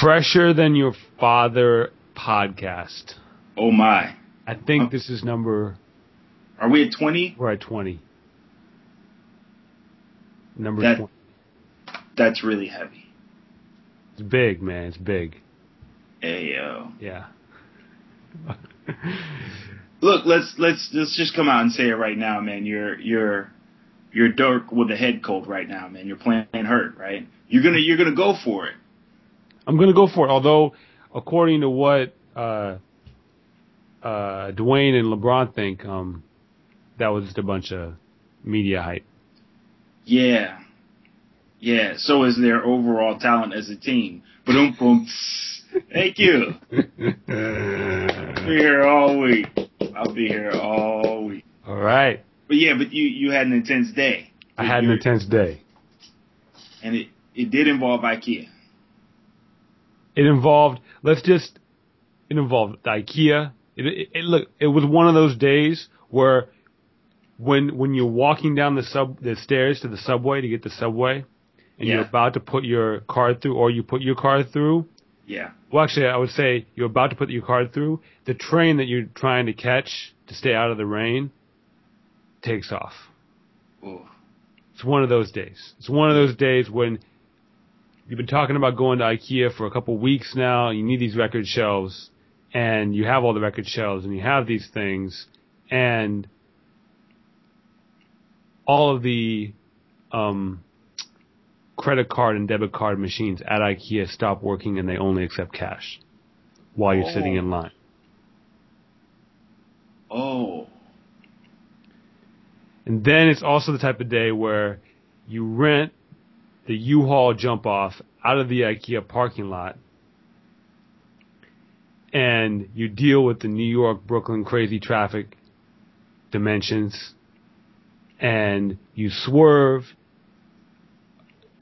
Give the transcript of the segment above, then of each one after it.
Fresher than your father podcast. Oh my. I think this is number. Are we at 20? We're at 20. Number That- 20. That's really heavy. It's big, man. It's big. Ayo. Yeah. Look, let's let's let's just come out and say it right now, man. You're you're you're Dirk with a head cold right now, man. You're playing hurt, right? You're gonna you're gonna go for it. I'm gonna go for it. Although, according to what uh, uh, Dwayne and LeBron think, um, that was just a bunch of media hype. Yeah. Yeah. So is their overall talent as a team. Boom boom. Thank you. I'll be here all week. I'll be here all week. All right. But yeah, but you you had an intense day. I had an intense day. and it it did involve IKEA. It involved. Let's just. It involved the IKEA. It, it, it look. It was one of those days where, when when you're walking down the sub the stairs to the subway to get the subway, and you're about to put your card through, or you put your card through. Yeah. Well, actually, I would say you're about to put your card through. The train that you're trying to catch to stay out of the rain takes off. Ooh. It's one of those days. It's one of those days when you've been talking about going to IKEA for a couple weeks now. You need these record shelves, and you have all the record shelves, and you have these things, and all of the um, credit card and debit card machines at IKEA stop working, and they only accept cash while you're sitting in line. Oh. And then it's also the type of day where you rent the U-Haul jump off out of the IKEA parking lot and you deal with the New York Brooklyn crazy traffic dimensions and you swerve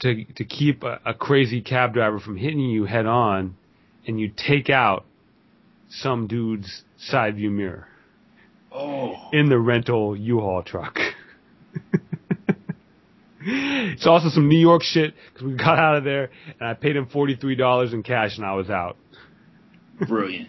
to to keep a, a crazy cab driver from hitting you head on and you take out some dude's side view mirror Oh. in the rental U-Haul truck. It's also some New York shit because we got out of there and I paid him forty three dollars in cash and I was out. Brilliant.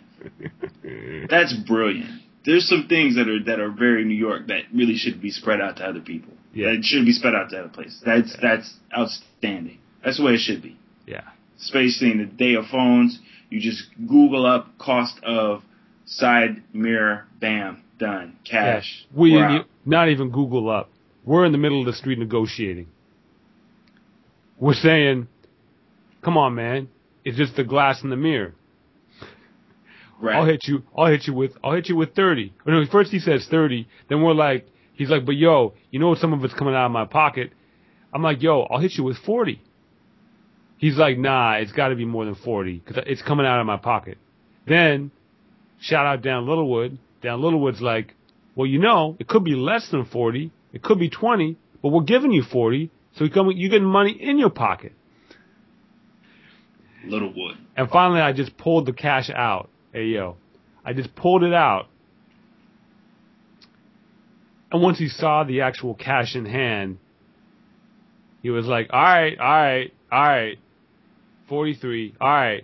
That's brilliant. There's some things that are that are very New York that really should be spread out to other people. Yeah. That should be spread out to other places. That's that's outstanding. That's the way it should be. Yeah, Especially in the day of phones, you just Google up cost of side mirror, bam, done, cash. Yeah. We we're didn't out. not even Google up. We're in the middle of the street negotiating. We're saying, "Come on, man! It's just the glass in the mirror. right. I'll hit you. I'll hit you with. I'll hit you with thirty. Or no, first he says thirty. Then we're like, he's like, but yo, you know some of it's coming out of my pocket. I'm like, yo, I'll hit you with forty. He's like, nah, it's got to be more than forty because it's coming out of my pocket. Then, shout out Dan Littlewood. Dan Littlewood's like, well, you know, it could be less than forty. It could be twenty, but we're giving you forty, so you come, you're getting money in your pocket. Littlewood. And finally, I just pulled the cash out. Hey, yo. I just pulled it out. And once he saw the actual cash in hand, he was like, all right, all right, all right. 43, all right.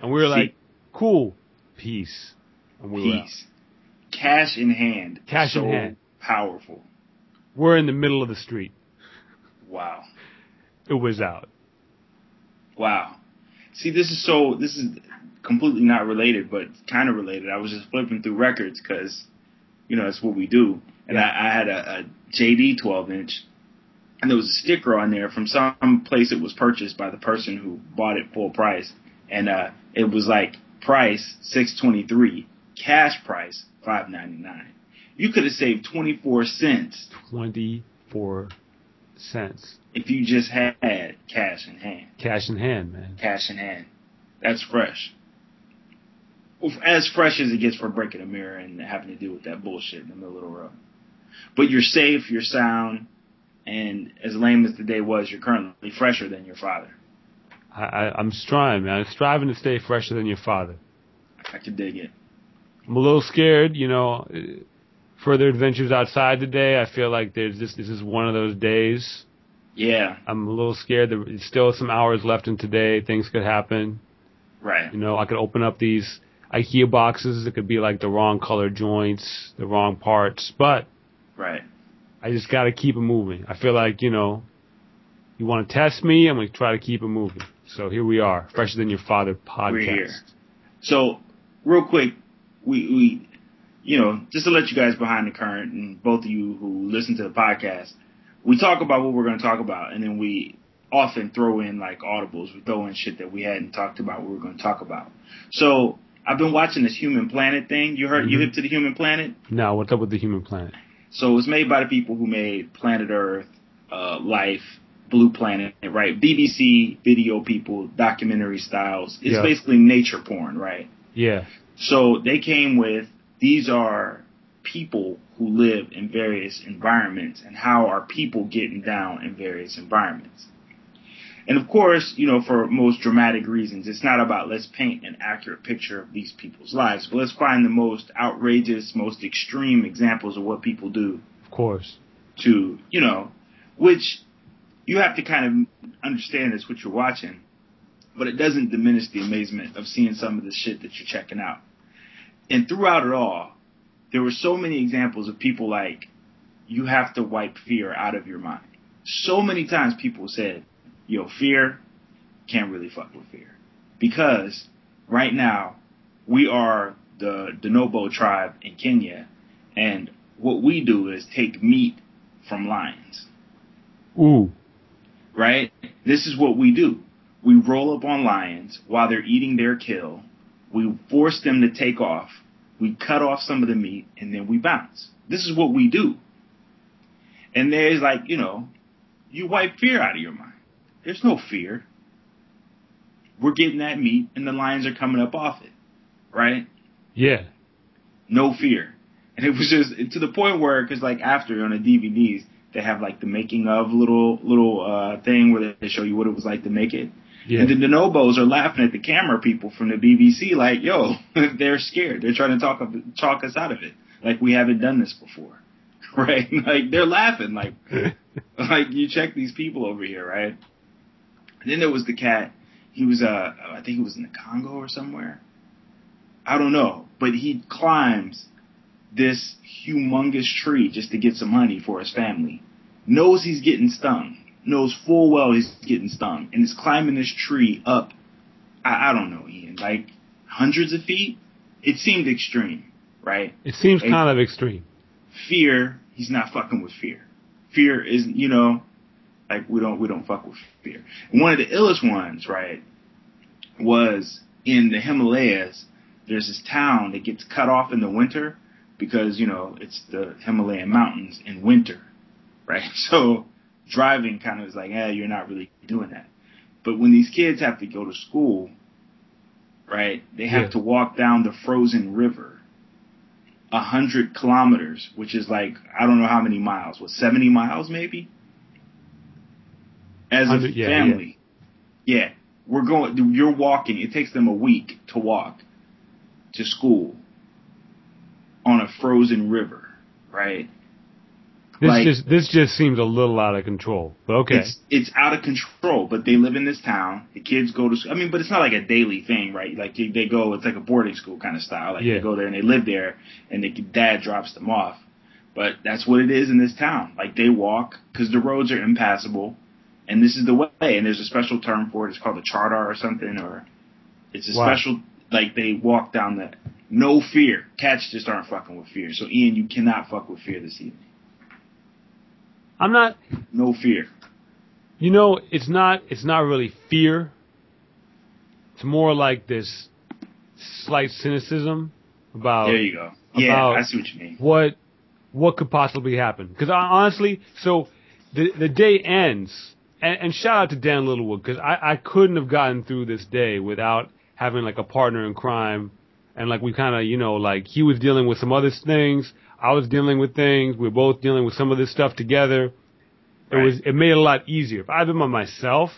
And we were See- like, cool, peace. And we were. Peace. Cash in hand. Cash in hand. Powerful. We're in the middle of the street. Wow. It was out. Wow. See, this is so. This is completely not related, but kind of related. I was just flipping through records because, you know, that's what we do. And Yeah. I, I had a, a JD 12 inch, and there was a sticker on there from some place it was purchased by the person who bought it full price, and uh, it was like price 623, cash price 599. You could have saved 24 cents 24 cents. if you just had cash in hand. Cash in hand, man. cash in hand. That's fresh. As fresh as it gets for breaking a mirror and having to deal with that bullshit in the middle of the road. But you're safe, you're sound, and as lame as the day was, you're currently fresher than your father. I, I, I'm striving, man. I'm striving to stay fresher than your father. I could dig it. I'm a little scared, you know. Further adventures outside today. I feel like there's this. This is one of those days. Yeah, I'm a little scared. There's still some hours left in today. Things could happen. Right. You know, I could open up these IKEA boxes. It could be like the wrong color joints, the wrong parts, but Right. I just got to keep it moving. I feel like you know, you want to test me, I'm gonna try to keep it moving. So here we are, fresher than your father podcast. So, real quick, we, we, you know, just to let you guys behind the current and both of you who listen to the podcast, we talk about what we're going to talk about and then we often throw in like audibles. We throw in shit that we hadn't talked about we are going to talk about. So, I've been watching this Human Planet thing. You heard, Mhm. you hip to the Human Planet? No. what's up with the human planet? So it was made by the people who made Planet Earth, uh, Life, Blue Planet, right? BBC video people, documentary styles. It's Yeah. basically nature porn, right? Yeah, So they came with these are people who live in various environments and how are people getting down in various environments. And of course, you know, for most dramatic reasons, it's not about let's paint an accurate picture of these people's lives, but let's find the most outrageous, most extreme examples of what people do of course. to, you know, which you have to kind of understand that's what you're watching, but it doesn't diminish the amazement of seeing some of the shit that you're checking out. And throughout it all, there were so many examples of people like, you have to wipe fear out of your mind. So many times people said, yo, fear, can't really fuck with fear. Because right now, we are the Dorobo tribe in Kenya, and what we do is take meat from lions, Ooh, right? This is what we do. We roll up on lions while they're eating their kill. We force them to take off. We cut off some of the meat and then we bounce. This is what we do. And there's like, you know, you wipe fear out of your mind. There's no fear. We're getting that meat and the lions are coming up off it, right? yeah, no fear. And it was just to the point where, because like after on the DVDs, they have like the making of little little uh thing where they show you what it was like to make it. Yeah. And the Dorobos are laughing at the camera people from the BBC, like, "Yo, they're scared. They're trying to talk talk us out of it. Like we haven't done this before, right? Like they're laughing, like like you check these people over here, right? And then there was the cat. He was uh I think he was in the Congo or somewhere. I don't know, but he climbs this humongous tree just to get some honey for his family. Knows he's getting stung. Knows full well he's getting stung, and is climbing this tree up. I, I don't know, Ian, like hundreds of feet. It seemed extreme, right? it seems Hey. kind of extreme. fear, he's not fucking with fear. Fear is, you know, like we don't we don't fuck with fear. And one of the illest ones, right, was in the Himalayas. There's this town that gets cut off in the winter because you know it's the Himalayan mountains in winter, right? So driving kind of is like, eh, you're not really doing that. But when these kids have to go to school, right, they have Yeah. to walk down the frozen river a hundred kilometers, which is like I don't know how many miles. What seventy miles maybe? As a yeah, family, yeah. we're going. You're walking. It takes them a week to walk to school on a frozen river, right? This Like- just this just seems a little out of control. But okay, It's it's out of control, but they live in this town. The kids go to. school. I mean, but it's not like a daily thing, right? Like they, they go. It's like a boarding school kind of style. Like Yeah. they go there and they live there, and the dad drops them off. But that's what it is in this town. Like they walk because the roads are impassable, and this is the way. And there's a special term for it. It's called a Chadar or something, or it's a Wow. special. Like they walk down the no fear. Cats just aren't fucking with fear. So Ian, you cannot fuck with fear this evening. I'm not. No fear. You know, it's not. It's not really fear. It's more like this slight cynicism about There you go. Yeah, about- I see what you mean. what what could possibly happen. Because honestly, so the the day ends, and, and shout out to Dan Littlewood because I I couldn't have gotten through this day without having like a partner in crime, and like we kind of you know like he was dealing with some other things, I was dealing with things, we were both dealing with some of this stuff together. It was it made it a lot easier. If I'd been by myself,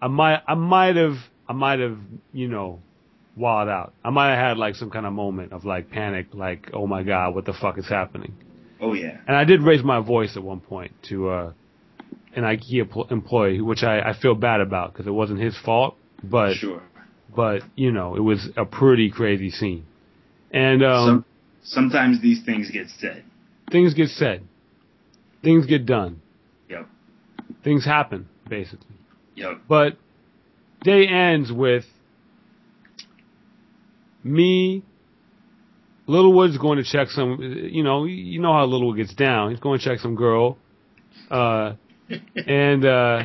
I might I might have I might have you know wild out. I might have had like some kind of moment of like panic, like oh my god, what the fuck is happening? Oh yeah. And I did raise my voice at one point to uh, an IKEA pl- employee, which I, I feel bad about because it wasn't his fault. But sure. but you know, it was a pretty crazy scene. And um, Some, sometimes these things get said. things get said, things get done, Yep. things happen, basically. Yep. But day ends with me. Littlewood's going to check some. You know, you know how Littlewood gets down. He's going to check some girl, uh, and uh,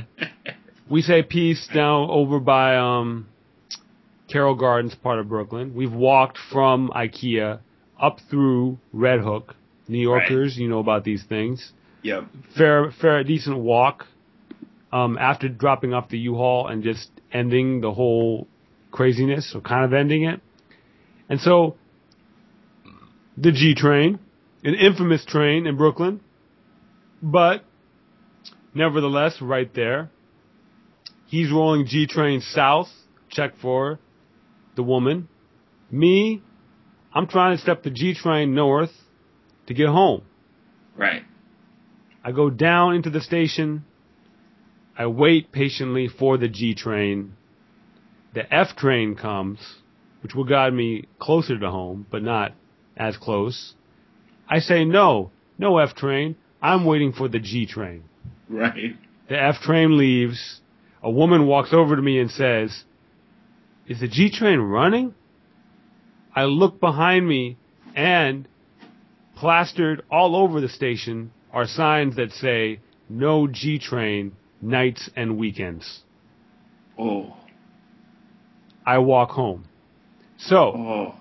we say peace down over by um, Carroll Gardens, part of Brooklyn. We've walked from IKEA up through Red Hook. New Yorkers, you know about these things. Yep. Fair, fair, decent walk. Um, after dropping off the U-Haul and just ending the whole craziness, or kind of ending it. And so, the G train, an infamous train in Brooklyn, but nevertheless, right there, he's rolling G train south, check for the woman. Me, I'm trying to step the G train north to get home. Right. I go down into the station. I wait patiently for the G train. The F train comes, which will guide me closer to home, but not as close. I say no, no F train. I'm waiting for the G train. Right. The F train leaves. A woman walks over to me and says, Is the G train running? I look behind me and plastered all over the station are signs that say no G train nights and weekends. Oh. I walk home. So Oh.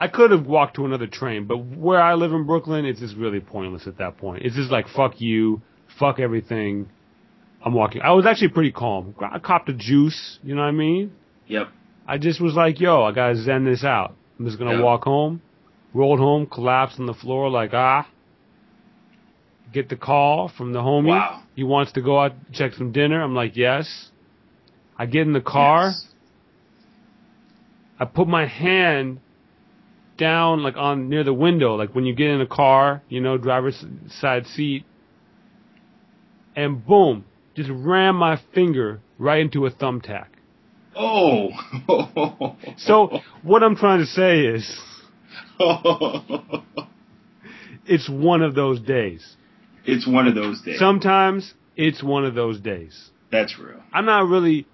I could have walked to another train, but where I live in Brooklyn, it's just really pointless at that point. It's just like fuck you, fuck everything. I'm walking. I was actually pretty calm. I copped a juice, you know what I mean? Yep. I just was like, yo, I gotta zen this out. I'm just gonna Yeah. walk home. Rolled home, collapsed on the floor like ah. Get the call from the homie. Wow. He wants to go out check some dinner. I'm like, yes. I get in the car. Yes. I put my hand down like on near the window, like when you get in a car, you know, driver's side seat, and boom, just ram my finger right into a thumbtack. Oh. So what I'm trying to say is, it's one of those days. it's one of those days. Sometimes it's one of those days. That's real. I'm not really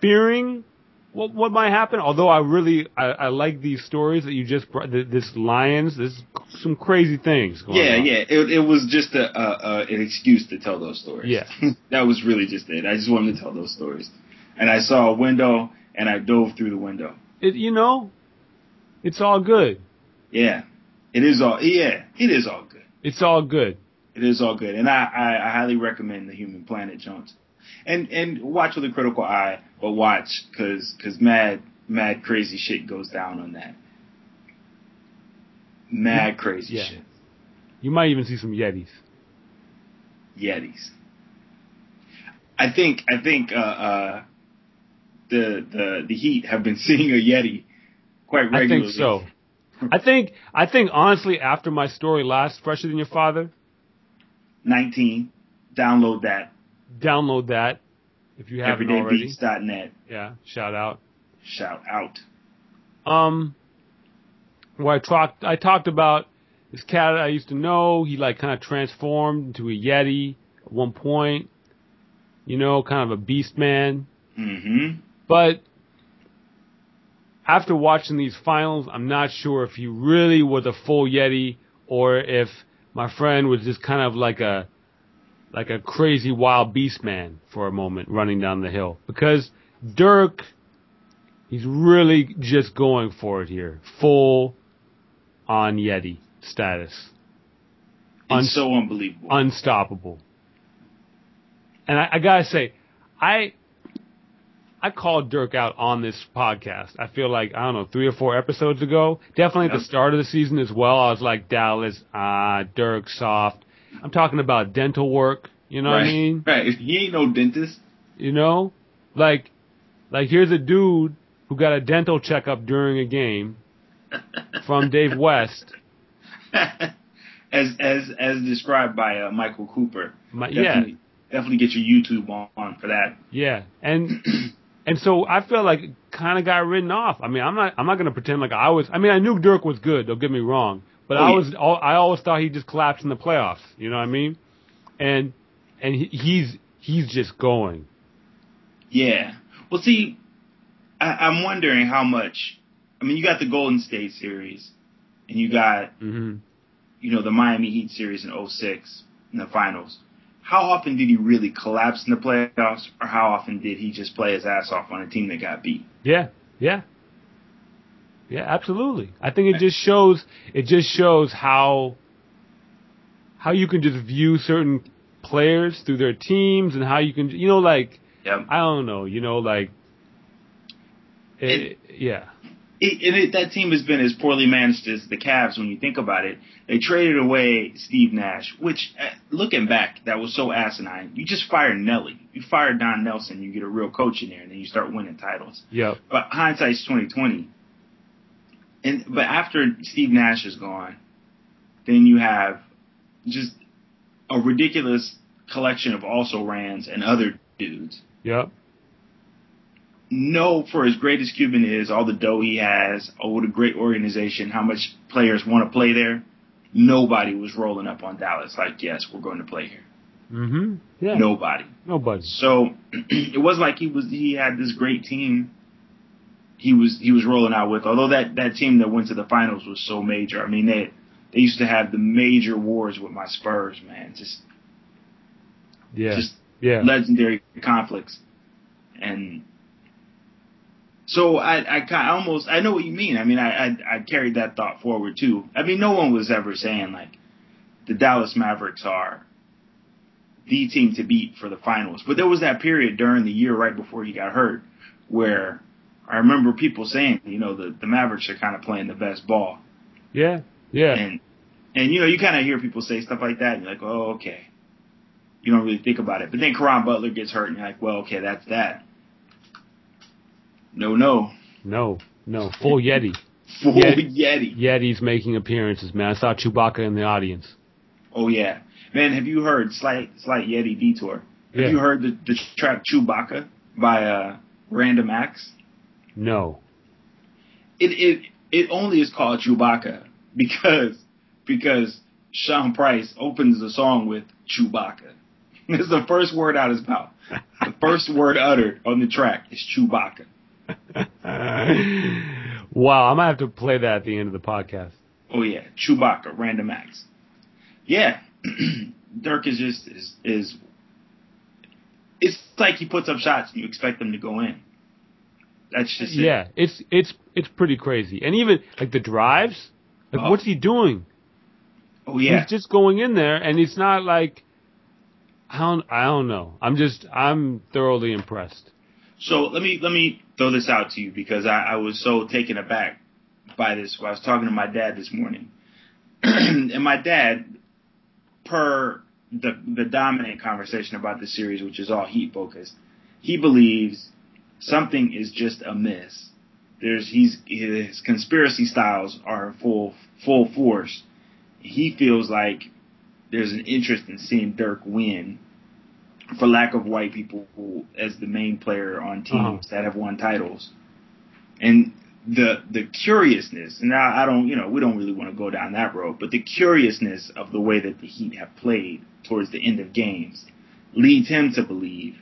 fearing what what might happen. Although I really I, I like these stories that you just brought. This lions, there's some crazy things. Going Yeah, on. yeah. It, it was just a, a, a an excuse to tell those stories. Yeah. that was really just it. I just wanted to tell those stories. And I saw a window, and I dove through the window. It, you know, it's all good. Yeah, it is all. Yeah, it is all good. It's all good. It is all good, and I, I, I highly recommend the Human Planet Jones, and and watch with a critical eye, but watch because because mad mad crazy shit goes down on that. Mad crazy Yeah. shit. You might even see some yetis. Yetis. I think I think uh, uh, the the the Heat have been seeing a Yeti quite regularly. I think so. I think I think honestly, after my story last, fresher than your father, Nineteen. Download that. download that if you haven't already. Everydaybeats.net. Yeah, shout out. Shout out. um, where I talked, I talked about this cat I used to know. He like kind of transformed into a yeti at one point. You know, kind of a beast man. Mm-hmm. But after watching these finals, I'm not sure if he really was a full yeti or if my friend was just kind of like a like a crazy wild beast man for a moment running down the hill. Because Dirk he's really just going for it here. Full on yeti status. It's Un- so unbelievable. unstoppable. And I, I gotta say I I called Dirk out on this podcast. I feel like I don't know three or four episodes ago. Definitely at the start of the season as well. I was like Dallas, ah, Dirk, soft. I'm talking about dental work. You know right. what I mean? Right. He ain't no dentist. You know, like like here's a dude who got a dental checkup during a game from Dave West. as as as described by uh, Michael Cooper. My, yeah, Definitely, get your YouTube on, on for that. yeah, and and so I feel like it kind of got written off. I mean, I'm not I'm not gonna pretend like I was. I mean, I knew Dirk was good. Don't get me wrong, but Oh, I was I always thought he just collapsed in the playoffs. You know what I mean? And and he, he's he's just going. Yeah. Well, see, I, I'm wondering how much. I mean, you got the Golden State series, and you got hmm you know the Miami Heat series in 06 in the finals. How often did he really collapse in the playoffs, or how often did he just play his ass off on a team that got beat? Yeah, yeah, yeah. Absolutely. I think it just shows it just shows how how you can just view certain players through their teams and how you can you know like Yep. I don't know you know like it, yeah it, and it, that team has been as poorly managed as the Cavs when you think about it. They traded away Steve Nash, which, uh, looking back, that was so asinine. You just fire Nellie. You fire Don Nelson, you get a real coach in there, and then you start winning titles. yep But hindsight's twenty twenty. And but after Steve Nash is gone, then you have just a ridiculous collection of also rans and other dudes yep know for as great as Cuban is, all the dough he has, oh, what a great organization, how much players want to play there. Nobody was rolling up on Dallas like, yes, we're going to play here. hmm yeah Nobody. nobody So it was like he was he had this great team. He was he was rolling out with. Although that that team that went to the finals was so major. I mean they they used to have the major wars with my Spurs, man. Just yeah just yeah legendary conflicts. And so I, I kind almost, I know what you mean. I mean, I, I, I carried that thought forward too. I mean, no one was ever saying like the Dallas Mavericks are the team to beat for the finals. But there was that period during the year right before he got hurt where I remember people saying, you know, the, the Mavericks are kind of playing the best ball. yeah yeah And, and you know, you kind of hear people say stuff like that and you're like, oh, okay. You don't really think about it. But then Caron Butler gets hurt and you're like, well, okay, that's that. No, no. no no full Yeti Full Yeti. Yeti. Yeti's making appearances man I saw Chewbacca in the audience Oh, yeah. Man, have you heard Slight, Slight Yeti Detour? Have Yeah. you heard the, the track Chewbacca by uh, Random Axe? no It, it, it only is called Chewbacca because, because Sean Price opens the song with Chewbacca. It's the first word out of his mouth. The first word uttered on the track is Chewbacca. wow, I might have to play that at the end of the podcast. Oh yeah, Chewbacca, Random Axe. Yeah, Dirk is just is is. It's like he puts up shots and you expect them to go in. That's just it. Yeah, it's it's it's pretty crazy. And even like the drives, like Oh. what's he doing? Oh yeah. He's just going in there, and it's not like I don't I don't know. I'm just I'm thoroughly impressed. So let me let me throw this out to you because I, I was so taken aback by this. I was talking to my dad this morning, and my dad, per the the dominant conversation about the series, which is all Heat focused, he believes something is just amiss. There's he's his conspiracy styles are full full force. He feels like there's an interest in seeing Dirk win for lack of white people as the main player on teams uh-huh. that have won titles. And the the curiousness, and I, I don't, you know, we don't really want to go down that road, but the curiousness of the way that the Heat have played towards the end of games leads him to believe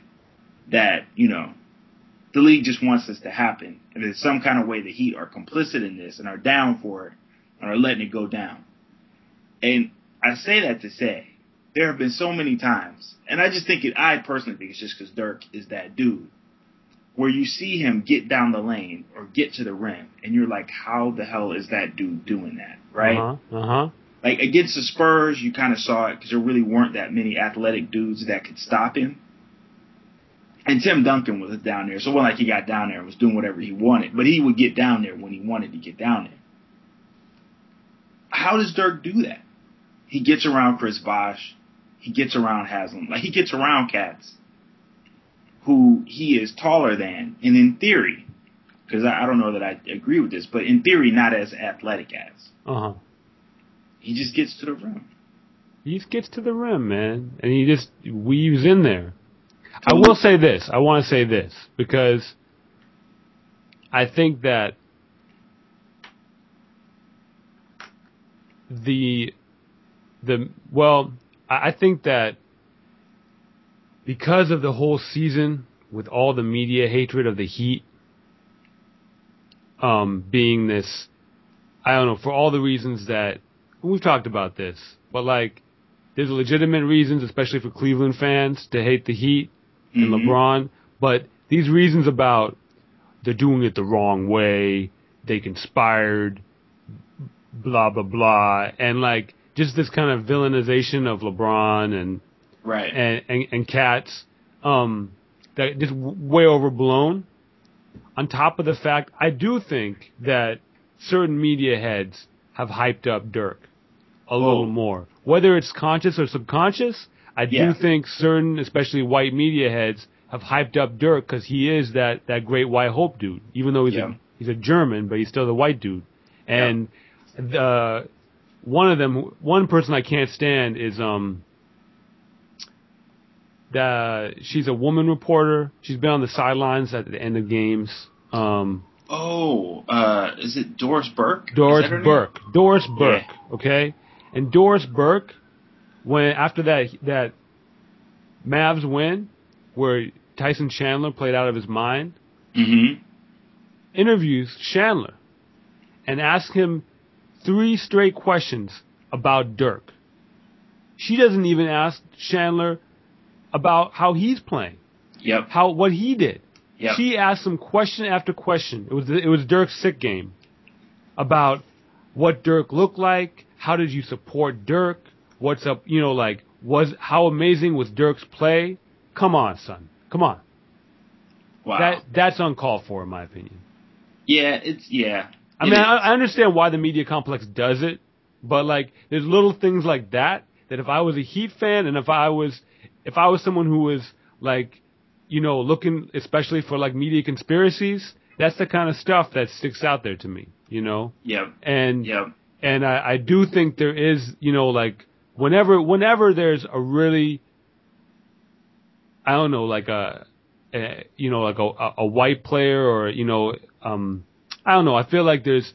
that, you know, the league just wants this to happen. And there's some kind of way the Heat are complicit in this and are down for it and are letting it go down. And I say that to say there have been so many times, and I just think it, I personally think it's just because Dirk is that dude, where you see him get down the lane or get to the rim, and you're like, how the hell is that dude doing that, right? Uh-huh. Uh-huh. Like against the Spurs, you kind of saw it because there really weren't that many athletic dudes that could stop him. And Tim Duncan was down there, so it wasn't like he got down there and was doing whatever he wanted, but he would get down there when he wanted to get down there. How does Dirk do that? He gets around Chris Bosh. He gets around Haslem. Like he gets around cats who he is taller than, and in theory, because I, I don't know that I agree with this, but in theory, not as athletic as. Uh-huh. He just gets to the rim. He just gets to the rim, man, and he just weaves in there. I will say this. I want to say this because I think that the the well, I I think that because of the whole season with all the media hatred of the Heat um, being this, I don't know, for all the reasons that we've talked about this, but like, there's legitimate reasons, especially for Cleveland fans, to hate the Heat and Mhm. LeBron, but these reasons about they're doing it the wrong way, they conspired, blah blah blah, and like just this kind of villainization of LeBron and Right. and and, and cats um that just way overblown on top of the fact i do think that certain media heads have hyped up dirk a little Oh. more whether it's conscious or subconscious i Yeah. do think certain especially white media heads have hyped up dirk because he is that that great white hope dude even though he's Yeah. a he's a german but he's still the white dude and the one of them one person i can't stand is um the she's a woman reporter. She's been on the sidelines at the end of games. Um, oh, uh, is it Doris Burke? Doris her name? Burke. Doris Burke. Okay, and Doris Burke, when after that that Mavs win, where Tyson Chandler played out of his mind, Mhm. interviews Chandler and asks him three straight questions about Dirk. She doesn't even ask Chandler about how he's playing, Yep. how what he did. Yep. She asked him question after question. It was it was Dirk's sick game about what Dirk looked like. How did you support Dirk? What's up? You know, like was how amazing was Dirk's play? Come on, son. Come on. wow. That that's uncalled for, in my opinion. yeah, it's yeah. I mean. I, I understand why the media complex does it, but like, there's little things like that that if I was a Heat fan and if I was, if I was someone who was like, you know, looking especially for like media conspiracies, that's the kind of stuff that sticks out there to me, you know. Yeah. And yeah. and I, I do think there is, you know, like whenever whenever there's a really, I don't know, like a, a you know, like a, a white player or you know, um, I don't know. I feel like there's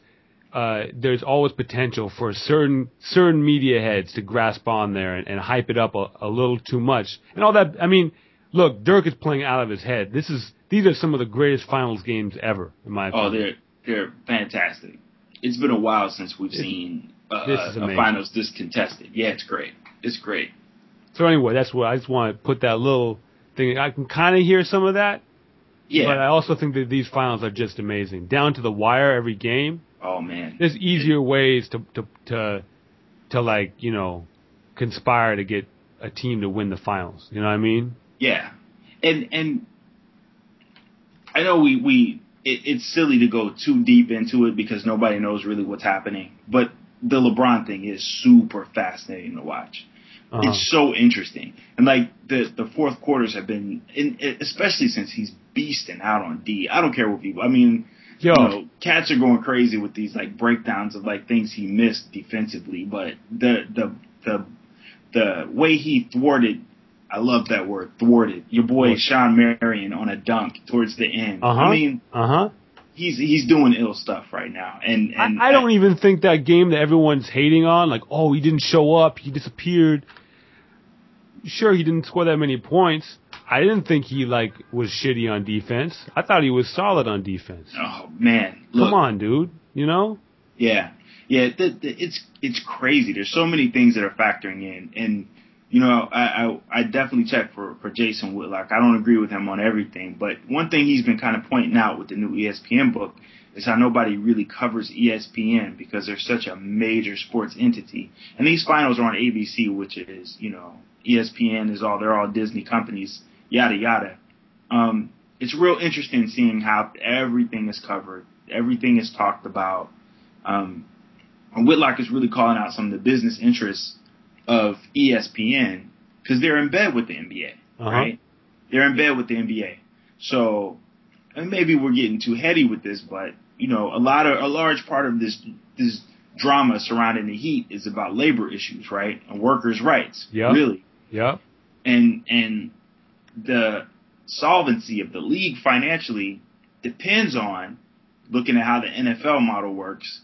uh, there's always potential for certain certain media heads to grasp on there and, and hype it up a, a little too much and all that. I mean, look, Dirk is playing out of his head. This is these are some of the greatest finals games ever, in my opinion. Oh, they're they're fantastic. It's been a while since we've seen uh, a finals this contested. Yeah, it's great. It's great. So anyway, that's what I just want to put that little thing. I can kind of hear some of that, Yeah. but I also think that these finals are just amazing, down to the wire every game. oh man. There's easier ways to to to to like you know conspire to get a team to win the finals. You know what I mean? Yeah, and and I know we we it, it's silly to go too deep into it because nobody knows really what's happening. But the LeBron thing is super fascinating to watch. Uh-huh. It's so interesting, and like the the fourth quarters have been, in, especially since he's beasting out on D. I don't care what people. I mean, Yo, you know, cats are going crazy with these like breakdowns of like things he missed defensively, but the the the the way he thwarted. I love that word, thwarted. Your boy Shawn Marion on a dunk towards the end. uh huh. I mean, uh huh. he's he's doing ill stuff right now, and and I, I don't even think that game that everyone's hating on, like, oh, he didn't show up, he disappeared. Sure, he didn't score that many points. I didn't think he like was shitty on defense. I thought he was solid on defense. Oh man, look, Come on, dude. You know? Yeah, yeah, the, the, it's it's crazy. There's so many things that are factoring in, and you know, I I, I definitely check for for Jason Whitlock. I don't agree with him on everything, but one thing he's been kind of pointing out with the new ESPN book is how nobody really covers ESPN because they're such a major sports entity, and these finals are on ABC, which is you know ESPN is all they're all Disney companies, yada yada. Um, it's real interesting seeing how everything is covered, everything is talked about. Um, and Whitlock is really calling out some of the business interests of ESPN because they're in bed with the NBA, Uh-huh. right? They're in bed with the NBA. So, and maybe we're getting too heady with this, but you know, a lot of a large part of this this drama surrounding the Heat is about labor issues, right, and workers' rights. Yeah. Really, Yep. and and the solvency of the league financially depends on looking at how the NFL model works,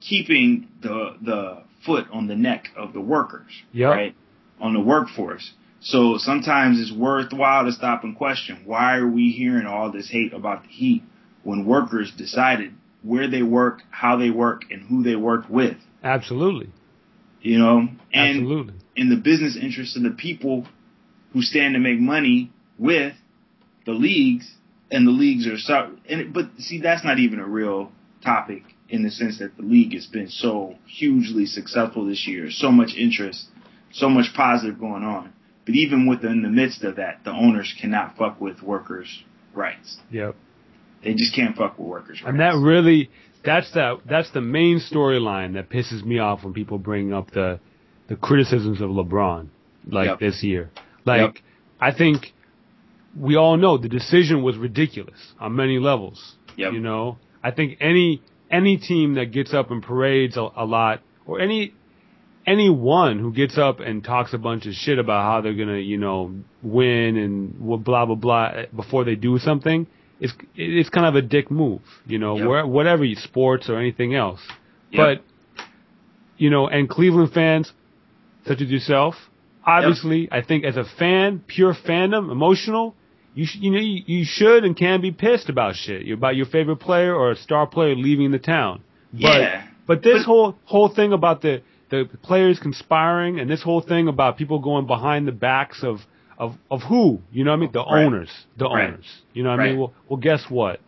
keeping the the foot on the neck of the workers, Yep. right? On the workforce. So sometimes it's worthwhile to stop and question why are we hearing all this hate about the Heat when workers decided where they work, how they work, and who they work with. Absolutely. You know, and Absolutely. in the business interest of the people who stand to make money with the leagues, and the leagues are so. And but see, that's not even a real topic in the sense that the league has been so hugely successful this year, so much interest, so much positive going on. But even within the midst of that, the owners cannot fuck with workers' rights. Yep. They just can't fuck with workers' rights. And that really that's the that's the main storyline that pisses me off when people bring up the the criticisms of LeBron like Yep. this year. Like Yep. I think we all know the decision was ridiculous on many levels. Yep. You know, I think any any team that gets up and parades a, a lot, or any anyone who gets up and talks a bunch of shit about how they're gonna, you know, win and blah blah blah eh, before they do something, it's it's kind of a dick move. You know, Yep. where, whatever you- sports or anything else. Yep. But you know, and Cleveland fans, such as yourself, obviously, I think as a fan, pure fandom, emotional, you sh- you know you, you should and can be pissed about shit about your favorite player or a star player leaving the town. But Yeah. but this But- whole whole thing about the the players conspiring and this whole thing about people going behind the backs of of of who you know what I mean the Right. owners the Right. owners you know what I mean well well guess what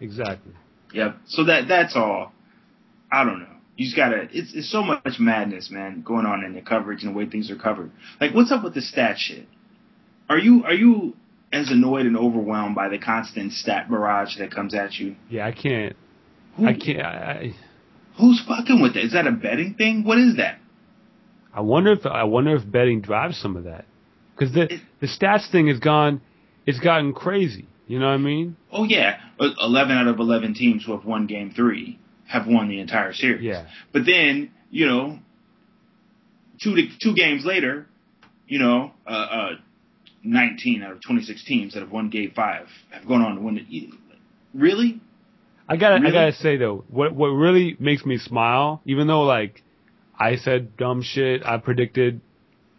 exactly Yep. So that that's all. I don't know. You just gotta. It's it's so much madness, man, going on in the coverage and the way things are covered. Like, what's up with the stat shit? Are you are you as annoyed and overwhelmed by the constant stat barrage that comes at you? yeah I can't Who, I can't I, I Who's fucking with it? Is that a betting thing? What is that? I wonder if I wonder if betting drives some of that because the the stats thing has gone, it's gotten crazy. You know what I mean? Oh yeah, Uh, eleven out of eleven teams who have won Game Three have won the entire series. Yeah. But then you know, two to, two games later, you know, uh, uh, nineteen out of twenty six teams that have won Game Five have gone on to win it. Really? I gotta Really? I gotta say though, what what really makes me smile, even though like I said dumb shit, I predicted,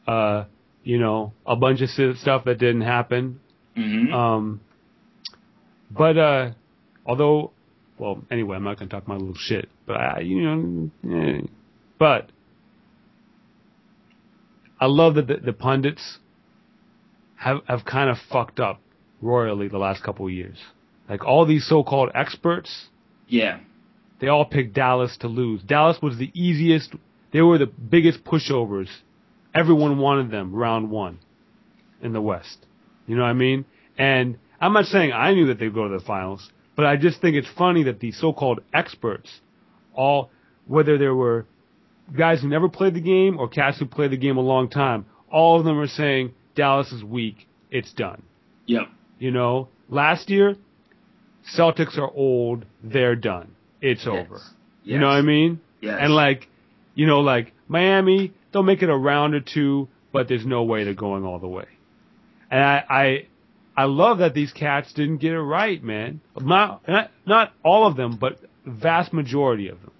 uh, you know, a bunch of stuff that didn't happen. Mm-hmm. Um, but uh, although, well, anyway, I'm not gonna talk my little shit. But I, you know, eh. but I love that the, the pundits have have kind of fucked up royally the last couple of years. Like all these so-called experts, yeah. they all picked Dallas to lose. Dallas was the easiest. They were the biggest pushovers. Everyone wanted them round one in the West. You know what I mean? And I'm not saying I knew that they'd go to the finals, but I just think it's funny that the so-called experts, all, whether there were guys who never played the game or cats who played the game a long time, all of them are saying Dallas is weak. It's done. Yep. You know, last year, Celtics are old. They're done. It's Yes. over. Yes. You know what I mean? Yes. And like, you know, like Miami, they'll make it a round or two, but there's no way they're going all the way. And I, I, I love that these cats didn't get it right, man. Not, not, not all of them, but the vast majority of them.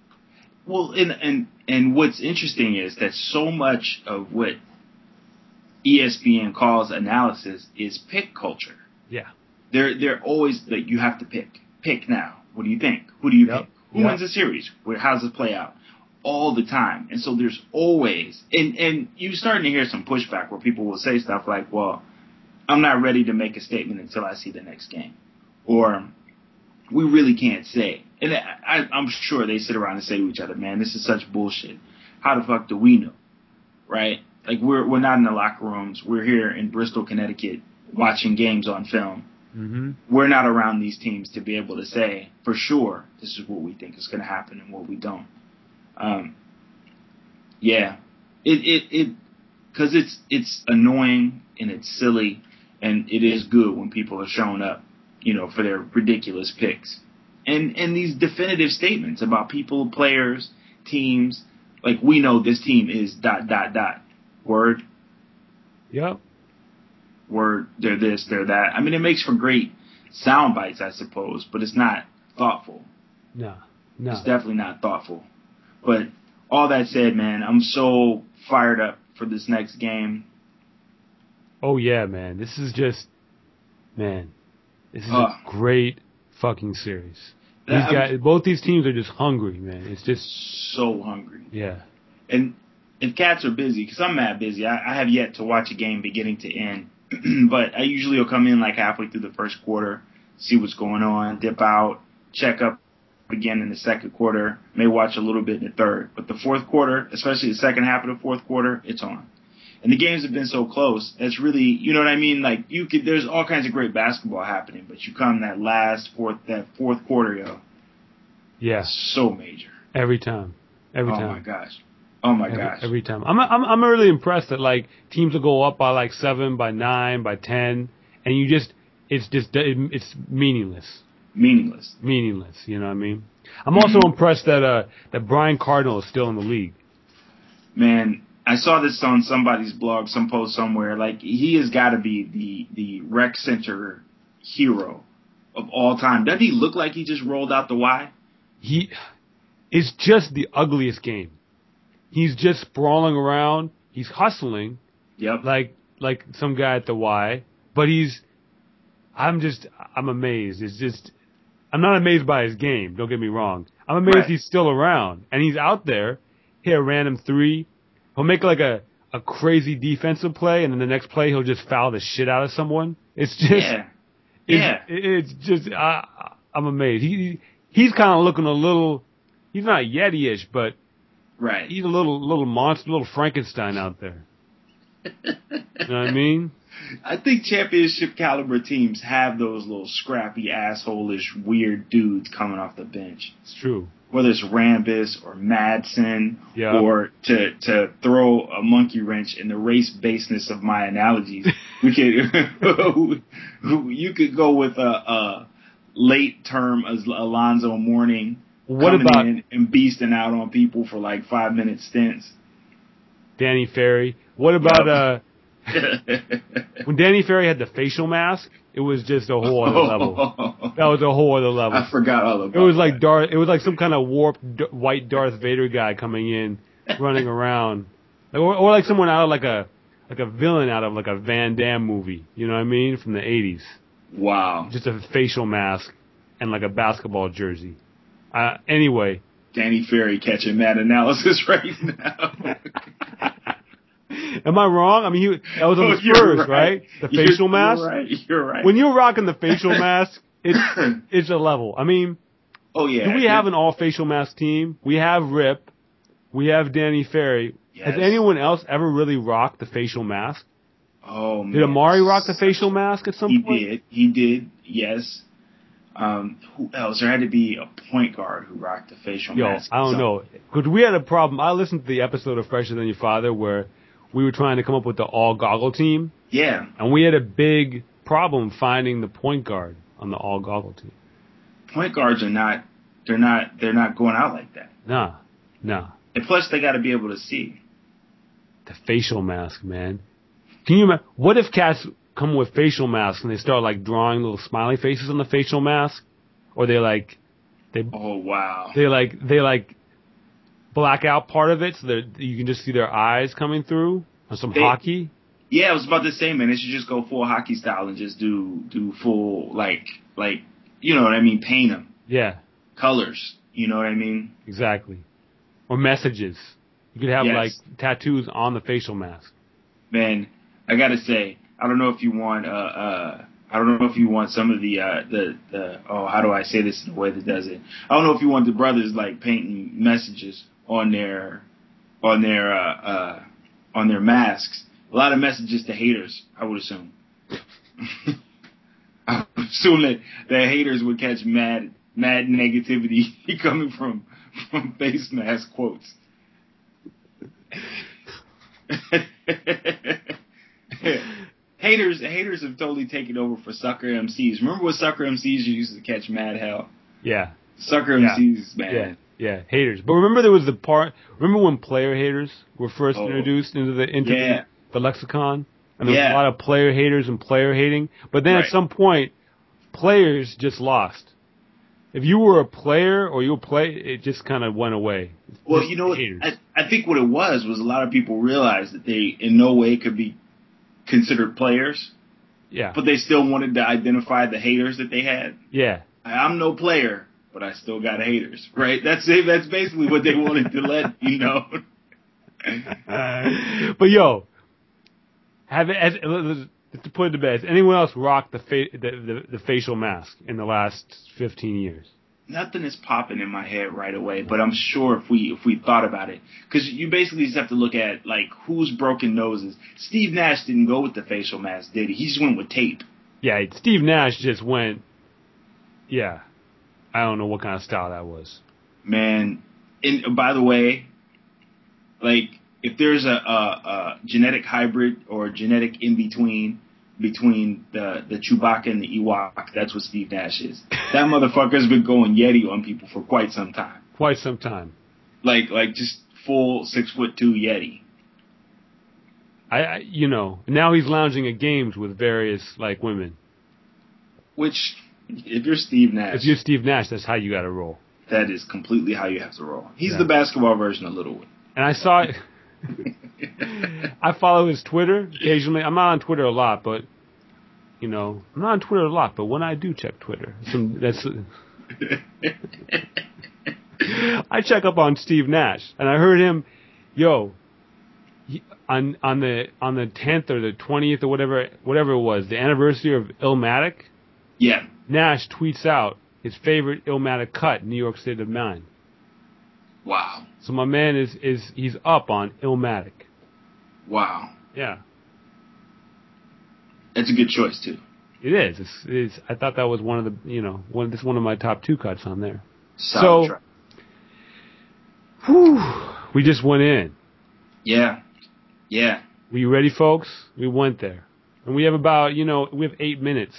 Well, and and and what's interesting is that so much of what ESPN calls analysis is pick culture. Yeah. They're they're always like you have to pick. Pick now. What do you think? Who do you Yep. pick? Who Yep. wins the series? Where how does it play out? All the time. And so there's always and and you're starting to hear some pushback where people will say stuff like, Well, I'm not ready to make a statement until I see the next game. Or we really can't say. And I, I'm sure they sit around and say to each other, "Man, this is such bullshit. How the fuck do we know?" Right? Like we're we're not in the locker rooms. We're here in Bristol, Connecticut, watching games on film. Mm-hmm. We're not around these teams to be able to say for sure this is what we think is going to happen and what we don't. Um, yeah, it it it because it's it's annoying and it's silly and it is good when people are showing up, you know, for their ridiculous picks and and these definitive statements about people, players, teams. Like we know this team is dot dot dot. Word, Yep. word. They're this, they're that. I mean, it makes for great sound bites, I suppose, but it's not thoughtful. No, no. It's definitely not thoughtful. But all that said, man, I'm so fired up for this next game. Oh yeah, man. This is just, man, this is Uh. a great fucking series. These guys, both these teams are just hungry, man. It's just, so hungry. yeah, And if cats are busy, because I'm mad busy, I, I have yet to watch a game beginning to end. but I usually will come in like halfway through the first quarter, see what's going on, dip out, check up again in the second quarter, may watch a little bit in the third. But the fourth quarter, especially the second half of the fourth quarter, it's on. And the games have been so close. It's really, you know what I mean? Like you could, there's all kinds of great basketball happening, but you come that last fourth, that fourth quarter, yo, yeah. so major. Every time, every oh time. Oh my gosh. Oh my every, gosh. every time. I'm, I'm, I'm really impressed that like teams will go up by like seven, by nine, by ten, and you just, it's just, it's meaningless. Meaningless. Meaningless. You know what I mean? I'm also impressed that uh that Brian Cardinal is still in the league. man, I saw this on somebody's blog, some post somewhere. Like he has got to be the the rec center hero of all time. Doesn't he look like he just rolled out the Y? He, it's just the ugliest game. He's just sprawling around. He's hustling Yep. like like some guy at the Y, but he's. I'm just I'm amazed. It's just I'm not amazed by his game. Don't get me wrong. I'm amazed Right. he's still around and he's out there. Hit a random three. He'll make like a a crazy defensive play, and then the next play he'll just foul the shit out of someone. It's just yeah. Yeah. It's, it's just I, I'm amazed. He he's kind of looking a little. He's not Yeti-ish, but Right. he's a little little monster, little Frankenstein out there. You know what I mean? I think championship caliber teams have those little scrappy, asshole-ish, weird dudes coming off the bench. It's true. Whether it's Rambis or Madsen, Yeah. or to to throw a monkey wrench in the race baseness of my analogies, we could you could go with a, a late term as Alonzo Mourning What coming about in and beasting out on people for like five minute stints. Danny Ferry? What about uh when Danny Ferry had the facial mask? It was just a whole other level. That was a whole other level. I forgot all about It It was like that. Darth. It was like some kind of warped d- white Darth Vader guy coming in, running around, or, or like someone out of like a like a villain out of like a Van Damme movie. You know what I mean? From the eighties. wow. Just a facial mask and like a basketball jersey. Uh, anyway, Danny Ferry catching mad analysis right now. Am I wrong? I mean, he, that was on Oh, the Spurs, right? The You're- facial mask. You're right. You're right. When you're rocking the facial mask, it's it's a level. I mean, oh yeah. do we have an all facial mask team? We have Rip. We have Danny Ferry. Has anyone else ever really rocked the facial mask? Oh man. Did Amari rock the facial mask at some He point? He did. He did. Yes. Um, who else? There had to be a point guard who rocked the facial Yo, mask. I don't So- know. Because we had a problem. I listened to the episode of Fresher Than Your Father where we were trying to come up with the all goggle team, Yeah. and we had a big problem finding the point guard on the all goggle team. Point guards are not. They're not. They're not going out like that. Nah, nah. And plus, they got to be able to see. The facial mask, man. Can you imagine? What if cats come with facial masks and they start like drawing little smiley faces on the facial mask, or they like they Oh wow. they like they like black out part of it so that you can just see their eyes coming through on some They- hockey. Yeah, it was about the same, man, they should just go full hockey style and just do do full like like you know what I mean, paint them Yeah, colors. You know what I mean? exactly. Or messages. You could have Yes. like tattoos on the facial mask. Man, I gotta say, I don't know if you want uh uh I don't know if you want some of the uh the the oh how do I say this in a way that does it? I don't know if you want the brothers like painting messages on their on their uh uh on their masks. A lot of messages to haters, I would assume. I would assume that the haters would catch mad mad negativity coming from from face mask quotes. haters haters have totally taken over for sucker MCs. Remember what sucker MCs used to catch mad hell? Yeah, Sucker Yeah. MCs, man. yeah, yeah. Haters. But remember there was the part. Remember when player haters were first Oh. introduced into the into Yeah. the, the lexicon, and there was a lot of player haters and player hating. But then Right. at some point, players just lost. If you were a player or you were play, it just kind of went away. Well, you know. I, I think what it was was a lot of people realized that they in no way could be considered players, yeah, but they still wanted to identify the haters that they had. yeah, I'm no player, but I still got haters, right? That's it. That's basically what they wanted to let you know. but yo, have it, as, to put it to bed, has anyone else rocked the, fa- the, the the facial mask in the last 15 years? Nothing is popping in my head right away, but I'm sure if we if we thought about it, because you basically just have to look at like who's broken noses. Steve Nash didn't go with the facial mask, did he? He just went with tape. Yeah, Steve Nash just went. Yeah, I don't know what kind of style that was. man. And by the way, like if there's a, a, a genetic hybrid or genetic in between between the the Chewbacca and the Ewok, that's what Steve Nash is. That motherfucker's been going Yeti on people for quite some time. Quite some time. Like like just full six foot two Yeti. I, I you know now he's lounging at games with various like women. Which if you're Steve Nash, If you're Steve Nash, that's how you got to roll. that is completely how you have to roll. He's Yeah. the basketball version of Littlewood. And I saw it. I follow his Twitter occasionally. I'm not on Twitter a lot, but you know, I'm not on Twitter a lot. But when I do check Twitter, some that's I check up on Steve Nash, and I heard him, yo, he, on on the on the 10th or the 20th or whatever whatever it was, the anniversary of Illmatic. yeah. Nash tweets out his favorite Illmatic cut, New York State of Mind. Wow. So my man is is he's up on Illmatic. Wow. Yeah. That's a good choice too. It is. It's, it's, I thought that was one of the, you know, one. This one of my top two cuts on there. Solid So- track. Whew. We just went in. Yeah. Yeah. Were you ready, folks? We went there, and we have about, you know, we have eight minutes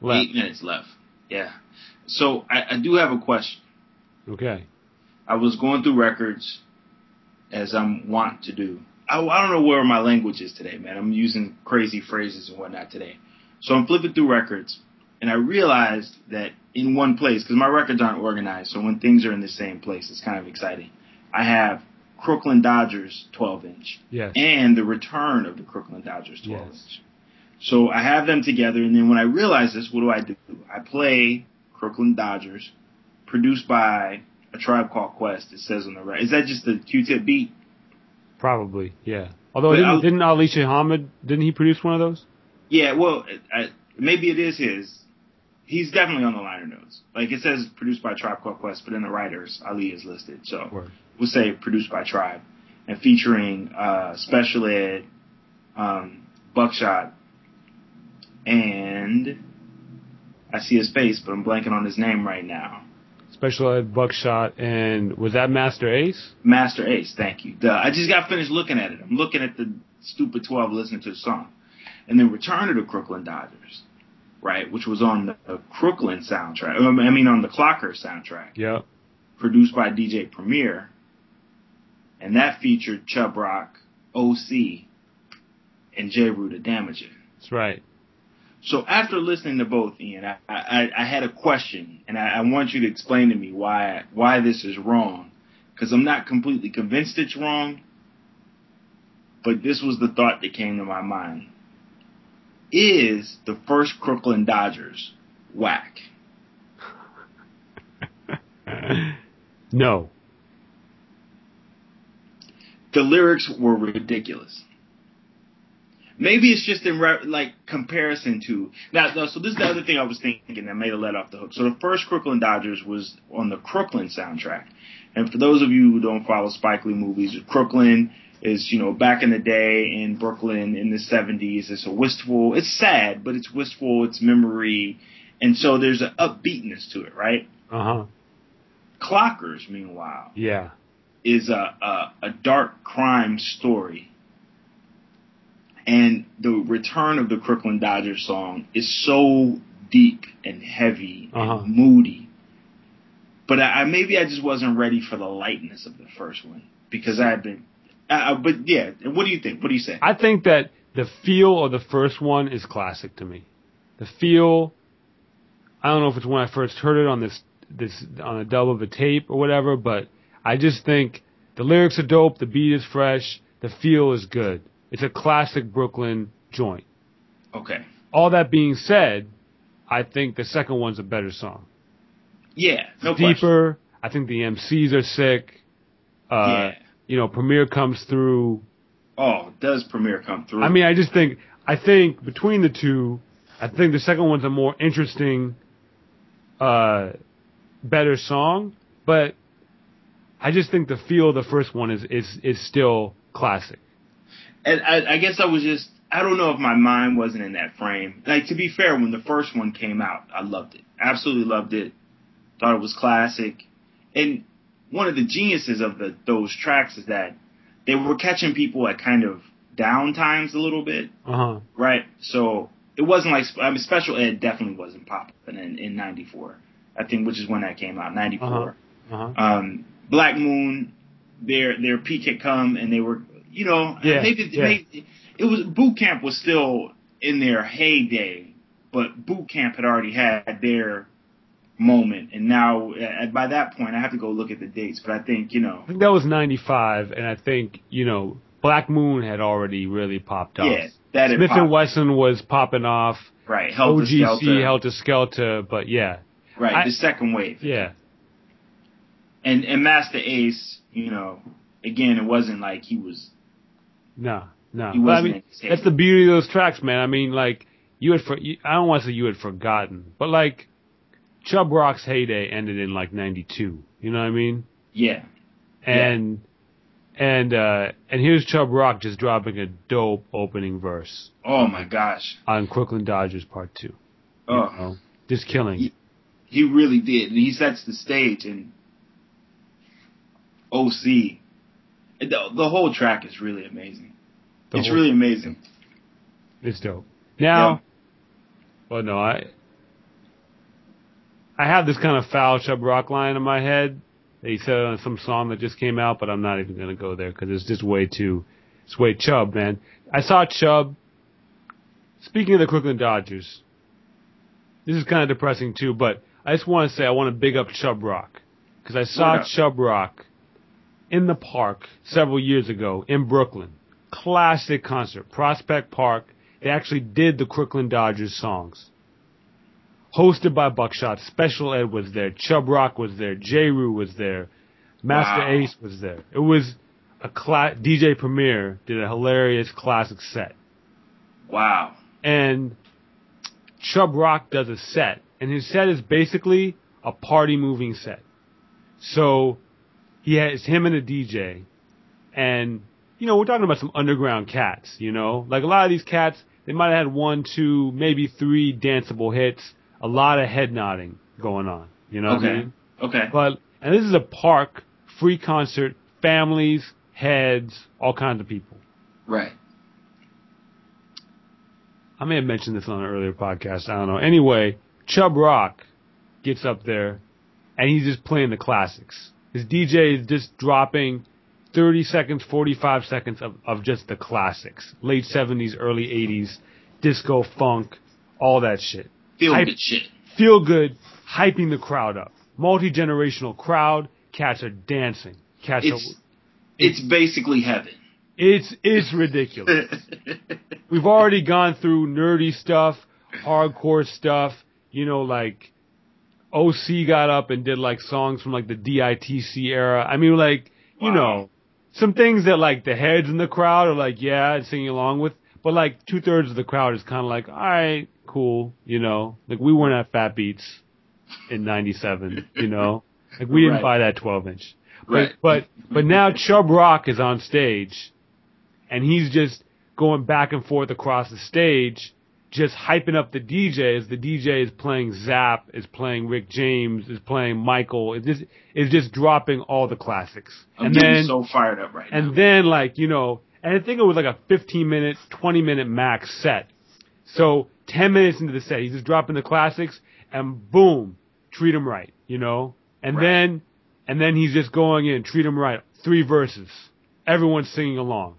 left. Eight minutes left. Yeah. So I, I do have a question. Okay. I was going through records as I'm wont to do. I, I don't know where my language is today, man. I'm using crazy phrases and whatnot today. So I'm flipping through records, and I realized that in one place, because my records aren't organized, so when things are in the same place, it's kind of exciting. I have Crooklyn Dodgers 12 inch Yes. and the return of the Crooklyn Dodgers 12 Yes. inch. So I have them together, and then when I realize this, what do I do? I play Crooklyn Dodgers, produced by a tribe called Quest. It says on the right. Is that just the Q-tip beat? Probably. Yeah. Although But didn't, I'll- didn't Ali Shaheed didn't he produce one of those? Yeah. Well, I, maybe it is his. He's definitely on the liner notes. Like it says, produced by Tribe Called Quest, but in the writers, Ali is listed. So Word. we'll say produced by Tribe, and featuring uh, Special Ed, um, Buckshot, and I see his face, but I'm blanking on his name right now. Special Ed Buckshot and was that Masta Ace? Masta Ace, thank you. Duh. I just got finished looking at it. I'm looking at the stupid 12 listening to the song. And then Return of the Crooklyn Dodgers, right, which was on the, Crooklyn soundtrack. um, I mean, on the Clocker soundtrack, Yep. produced by DJ Premier. And that featured Chubb Rock, OC, and Jeru the Damaja. That's right. So after listening to both, Ian, I, I, I had a question, and I, I want you to explain to me why why this is wrong, because I'm not completely convinced it's wrong. But this was the thought that came to my mind: Is the first Crooklyn Dodgers whack? no. The lyrics were ridiculous. Maybe it's just in re- like comparison to now. No, so this is the other thing I was thinking that made it let off the hook. So the first Crooklyn Dodgers was on the Crooklyn soundtrack, and for those of you who don't follow Spike Lee movies, Crooklyn is you know back in the day in Brooklyn in the '70s. It's a wistful. It's sad, but it's wistful. It's memory, and so there's an upbeatness to it, right? Uh huh. Clockers, meanwhile, Yeah. is a, a, a dark crime story. And the return of the Crooklyn Dodgers song is so deep and heavy and Uh-huh. moody. But I, I maybe I just wasn't ready for the lightness of the first one because I had been. Uh, but yeah, what do you think? What do you say? I think that the feel of the first one is classic to me. The feel, I don't know if it's when I first heard it on this this on a dub of a tape or whatever, but I just think the lyrics are dope, the beat is fresh, the feel is good. It's a classic Brooklyn joint. Okay. All that being said, I think the second one's a better song. Yeah, no question. Deeper. I think the MCs are sick. Uh, Yeah. You know, Premier comes through. Oh, does Premier come through? I mean, I just think, I think between the two, I think the second one's a more interesting, uh, better song, but I just think the feel of the first one is, is, is still classic. And I, I guess I was just I don't know if my mind wasn't in that frame. Like to be fair, when the first one came out, I loved it. Absolutely loved it. Thought it was classic. And one of the geniuses of the those tracks is that they were catching people at kind of down times a little bit, Uh huh. right? So it wasn't like I mean, Special Ed definitely wasn't popping in in '94. I think which is when that came out, '94. Uh-huh. Uh huh. Um, Black Moon, their their peak had come, and they were, you know, Yeah, maybe, yeah. maybe it was boot camp was still in their heyday, but boot camp had already had their moment, and now uh, by that point, I have to go look at the dates, but I think you know, I think that was 95, and I think, you know, Black Moon had already really popped off. yeah, that Smith and. Wesson was popping off. right, Helter OGC, Skelter, Heltah Skeltah, but yeah. right, I- the second wave, Yeah. and and Masta Ace, you know, again, it wasn't like he was, No, no. he But I mean, that's the beauty of those tracks, man. I mean, like, you had, for, you, I don't want to say you had forgotten, but like, Chubb Rock's heyday ended in like 92. You know what I mean? yeah, And, and, uh, and here's Chubb Rock just dropping a dope opening verse oh my gosh, on Crooklyn Dodgers Part 2. You oh. know? Just killing it. He really did. And he sets the stage and OC. The, the whole track is really amazing. The it's really amazing. It's dope. Now, Yeah. well, no, I I have this kind of foul Chubb Rock line in my head he said on some song that just came out, but I'm not even gonna go there because it's just way too, it's way Chubb, man. I saw Chubb. Speaking of the Crooklyn Dodgers, this is kind of depressing too, but I just want to say I want to big up Chubb Rock because I saw. Chubb Rock in the park several years ago in Brooklyn. Classic concert, Prospect Park. They actually did the Crooklyn Dodgers songs. Hosted by Buckshot. Special Ed was there. Chubb Rock was there. Jeru was there. Masta Wow. Ace was there. It was a cla- DJ Premier did a hilarious classic set. Wow. And Chubb Rock does a set. And his set is basically a party moving set. So he has him and a DJ. And, you know, we're talking about some underground cats, you know? Like a lot of these cats, they might have had one, two, maybe three danceable hits, a lot of head nodding going on, you know what I Okay. mean? Okay. But, and this is a park, free concert, families, heads, all kinds of people. Right. I may have mentioned this on an earlier podcast. I don't know. Anyway, Chubb Rock gets up there and he's just playing the classics. His DJ is just dropping 30 seconds, 45 seconds of, of just the classics. Late 70s, early 80s, disco, funk, all that shit. Feel Hype- good shit. Feel good, hyping the crowd up. Multi generational crowd, cats are dancing. Cats It's are, it's basically heaven. it's, it's ridiculous. We've already gone through nerdy stuff, hardcore stuff, you know, like OC got up and did like songs from like the DITC era. I mean, like, you Wow. know, some things that like the heads in the crowd are like, yeah, and singing along with, but like two thirds of the crowd is kind of like, all right, cool, you know, like we weren't at Fat Beats in 97, you know, like we didn't Right. buy that 12 inch. But, Right. but, but now Chubb Rock is on stage and he's just going back and forth across the stage, just hyping up the DJ as the DJ is playing Zap, is playing Rick James, is playing Michael, is just is just dropping all the classics. I'm and getting then so fired up right now. and then like, you know, and I think it was like a 15 minute, 20 minute max set. So 10 minutes into the set, he's just dropping the classics and boom, treat him right, you know? And Right. then, and then he's just going in, treat him right. Three verses. Everyone's singing along.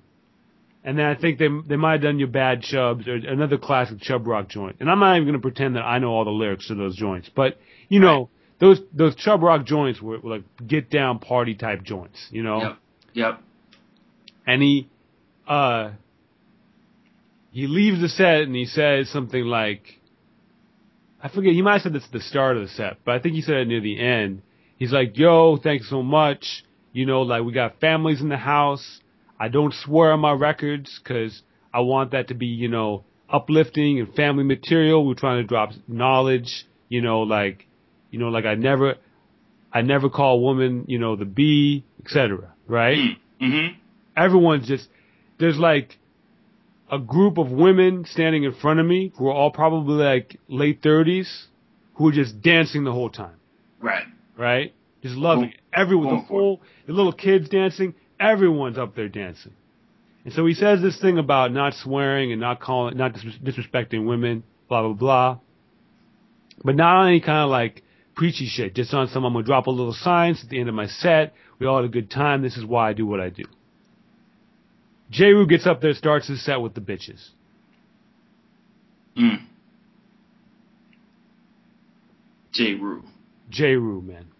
And then I think they they might have done your bad chubs or another classic chub rock joint. And I'm not even going to pretend that I know all the lyrics to those joints, but you know those those Chubb Rock joints were, were like get down party type joints, you know. Yep. Yep. And he, uh, he leaves the set and he says something like, I forget. He might have said this at the start of the set, but I think he said it near the end. He's like, "Yo, thanks so much. You know, like we got families in the house. I don't swear on my records because I want that to be, you know, uplifting and family material. We're trying to drop knowledge. You know, like, you know, like I never, I never call a woman, you know, the B, etc. Right? Mm-hmm. Everyone's just there's like a group of women standing in front of me who are all probably like late thirties who are just dancing the whole time. Right. Right? Just loving Going- it. Everyone, the for it. whole, the little kids dancing, everyone's up there dancing. And so he says this thing about not swearing and not calling, not dis- disrespecting women, blah, blah, blah. But not on any kind of like preachy shit, just on some, I'm gonna drop a little science at the end of my set. We all had a good time. This is why I do what I do. Jeru gets up there, starts his set with the bitches. Mm. Jeru. J. Rue, man.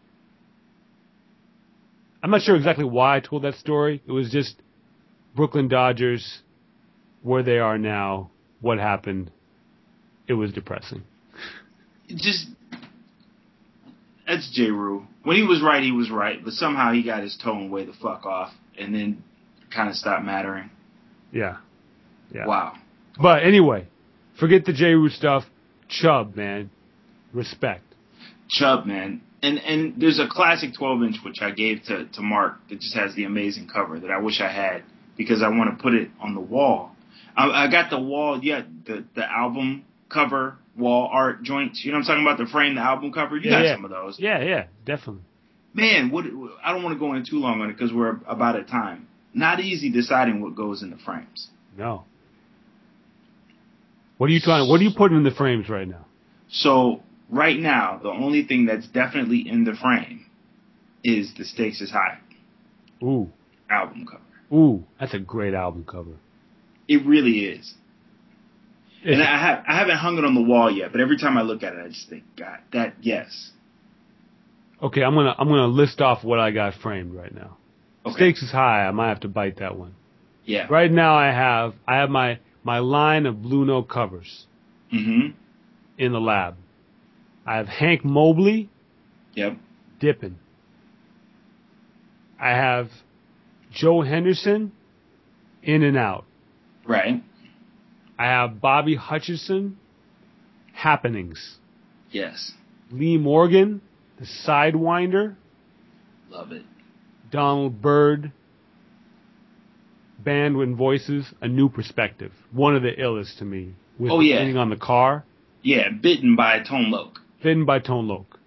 I'm not sure exactly why I told that story. It was just Brooklyn Dodgers, where they are now, what happened. It was depressing. Just that's Jeru. When he was right, he was right, but somehow he got his tone way the fuck off, and then kind of stopped mattering. Yeah. Yeah. Wow. But anyway, forget the Jeru stuff. Chubb, man. Respect. Chubb, man. And and there's a classic 12 inch which I gave to to Mark that just has the amazing cover that I wish I had because I want to put it on the wall. I, I got the wall, yeah, the the album cover wall art joints. You know what I'm talking about? The frame, the album cover. You Yeah, got yeah. some of those. Yeah, yeah, definitely. Man, what I don't want to go in too long on it because we're about at time. Not easy deciding what goes in the frames. No. What are you trying? What are you putting in the frames right now? So right now, the only thing that's definitely in the frame is the stakes is high Ooh, album cover. ooh, that's a great album cover. It really is. And I have I haven't hung it on the wall yet, but every time I look at it, I just think, God, that yes. okay, I'm gonna I'm gonna list off what I got framed right now. Okay. Stakes is high. I might have to bite that one. Yeah. Right now, I have I have my my line of Blue Note covers Mm-hmm. in the lab. I have Hank Mobley Yep. dipping. I have Joe Henderson in and out. Right. I have Bobby Hutcherson happenings. Yes. Lee Morgan, the Sidewinder, Love it. Donald Byrd, Band with Voices, A New Perspective. One of the illest to me. With Oh, yeah. Sitting on the car, Yeah, bitten by Tone Loc. Written by Tone Loc.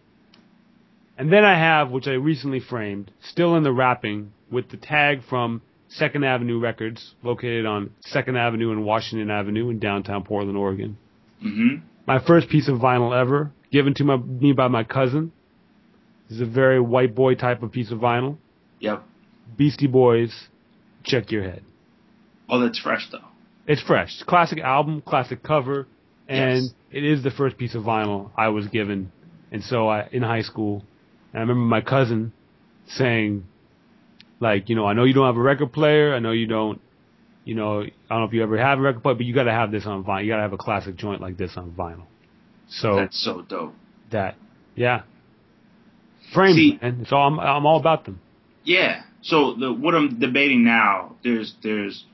And then I have, which I recently framed, still in the wrapping, with the tag from Second Avenue Records, located on Second Avenue and Washington Avenue in downtown Portland, Oregon. Mm-hmm. My first piece of vinyl ever, given to my, me by my cousin. This is a very white boy type of piece of vinyl. Yep. Beastie Boys, check your head. Oh, that's fresh though. It's fresh. Classic album, classic cover, and Yes. it is the first piece of vinyl I was given. And so I, in high school, and I remember my cousin saying, like, you know, I know you don't have a record player. I know you don't, you know, I don't know if you ever have a record player, but you got to have this on vinyl. You got to have a classic joint like this on vinyl. So That's so dope. that, yeah. Frames, See- man. It's all, I'm, I'm all about them. Yeah. So the what I'm debating now, there's there's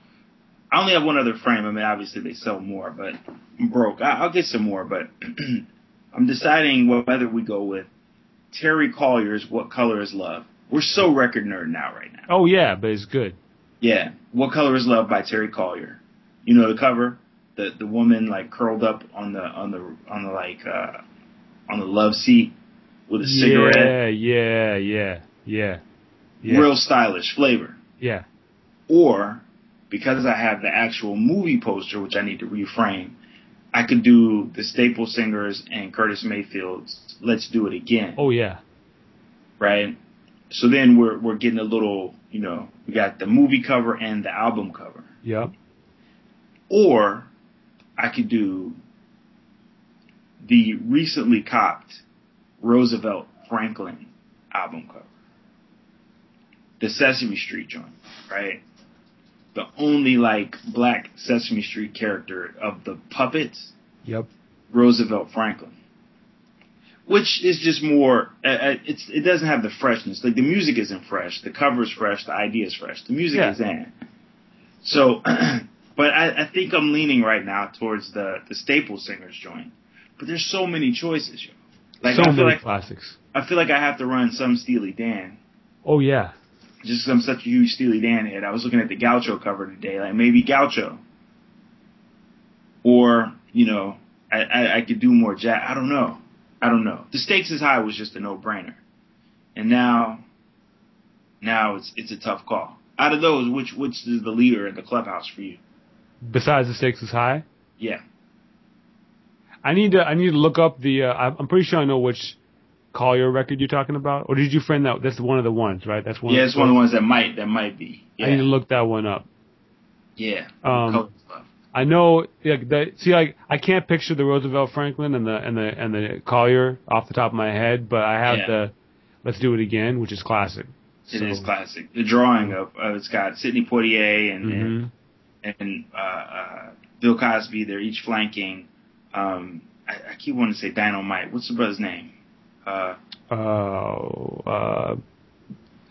I only have one other frame. I mean, obviously they sell more, but I'm broke. I, I'll get some more, but I'm deciding whether we go with Terry Callier's "What Color Is Love." We're so record nerd now, right now. Oh yeah, but it's good. Yeah, "What Color Is Love" by Terry Collier. You know the cover, the the woman like curled up on the on the on the like uh on the love seat with a cigarette. Yeah, yeah, yeah, yeah. Yeah. Real stylish flavor. Yeah. Or because I have the actual movie poster, which I need to reframe, I could do the Staple Singers and Curtis Mayfield's "Let's Do It Again," Oh yeah. right? So then we're we're getting a little, you know, we got the movie cover and the album cover. Yep. Or I could do the recently copped Roosevelt Franklin album cover. The Sesame Street joint, right? The only like black Sesame Street character of the puppets, Yep. Roosevelt Franklin. Which is just more, uh, uh, it's, it doesn't have the freshness. Like the music isn't fresh, the cover's fresh, the idea is fresh, the music Yeah. is in. So, but I, I think I'm leaning right now towards the, the Staple Singers joint. But there's so many choices, yo. Like so I feel many like classics. I feel like I have to run some Steely Dan. Oh yeah. Just 'cause I'm such a huge Steely Dan head. I was looking at the Gaucho cover today, like maybe Gaucho. Or, you know, I, I, I could do more jazz. I don't know. I don't know. The stakes is high was just a no brainer. And now now it's it's a tough call. Out of those, which which is the leader in the clubhouse for you? Besides the stakes is high. Yeah. I need to I need to look up the. Uh, I'm pretty sure I know which Callier record you're talking about. Or did you friend that? That's one of the ones, right? That's one. Yeah, of it's one of the ones that might that might be. I need to look that one up. Yeah. Um, I know, like. See, like I can't picture the Roosevelt Franklin and the and the and the Callier off the top of my head, but I have Yeah. the "Let's Do It Again," which is classic. It is classic. The drawing of uh, it's got Sidney Poitier and and, hmm and uh, uh, Bill Cosby. They're each flanking. Um, I, I keep wanting to say Dynamite. What's the brother's name? Uh, Oh, uh,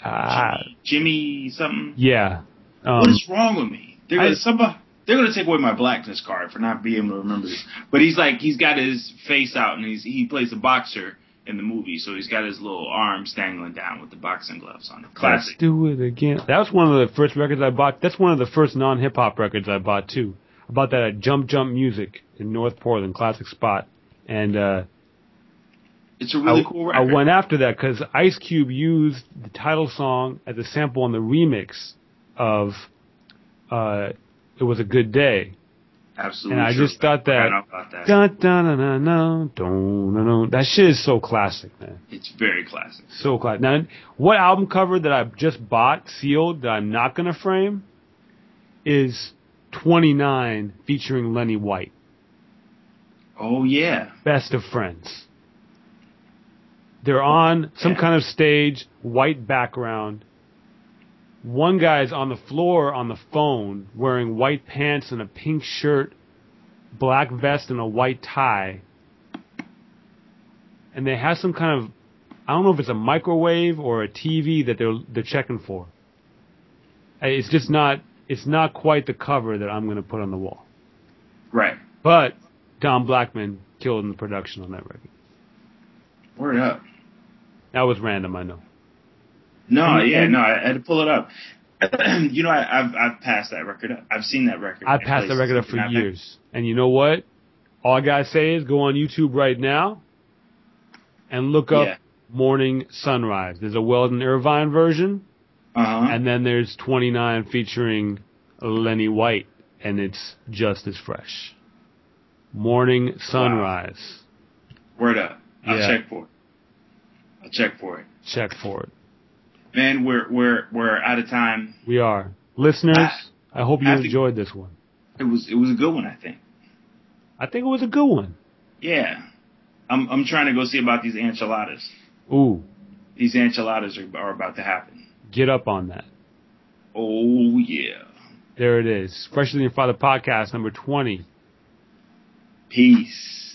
ah, Jimmy, Jimmy something. yeah. Um, what is wrong with me? They're gonna I- somebody. They're gonna take away my blackness card for not being able to remember this. But he's like he's got his face out and he's he plays a boxer in the movie, so he's got his little arms dangling down with the boxing gloves on. Classic. Let's do it again. That was one of the first records I bought. That's one of the first non hip hop records I bought too. I bought that at Jump Jump Music in North Portland, classic spot. And uh, It's a really I, cool I went after that because Ice Cube used the title song as a sample on the remix of uh, "It Was a Good Day." Absolutely. and I true. just thought that- that. Dun, dun, dun, dun, dun, dun, dun, dun. That shit is so classic, man. It's very classic. So classic. Now, what album cover that I just bought sealed that I'm not gonna frame is 29 featuring Lenny White, Oh yeah. Best of Friends. They're on some kind of stage, white background. One guy's on the floor on the phone wearing white pants and a pink shirt, black vest and a white tie. And they have some kind of I don't know if it's a microwave or a TV that they're they're checking for. Uh, It's just not it's not quite the cover that I'm going to put on the wall. Right. But Don Blackman killed in the production on that record. Word up. That was random, I know. No, yeah, no, I had to pull it up. you know, I, I've I've passed that record up. I've seen that record. I passed that record up for years. And you know what? All I gotta say is go on YouTube right now and look up Yeah. Morning Sunrise. There's a Weldon Irvine version, Uh-huh. and then there's 29 featuring Lenny White, and it's just as fresh. Morning Sunrise. Word up. I'll Yeah. check for it. I'll check for it. Check for it. Man, we're we're we're out of time. We are. Listeners, I hope you I enjoyed this one. It was it was a good one, I think. I think it was a good one. Yeah. I'm I'm trying to go see about these enchiladas. Ooh, These enchiladas are, are about to happen. get up on that. Oh yeah. There it is. Freshly Your Father podcast number 20. Peace.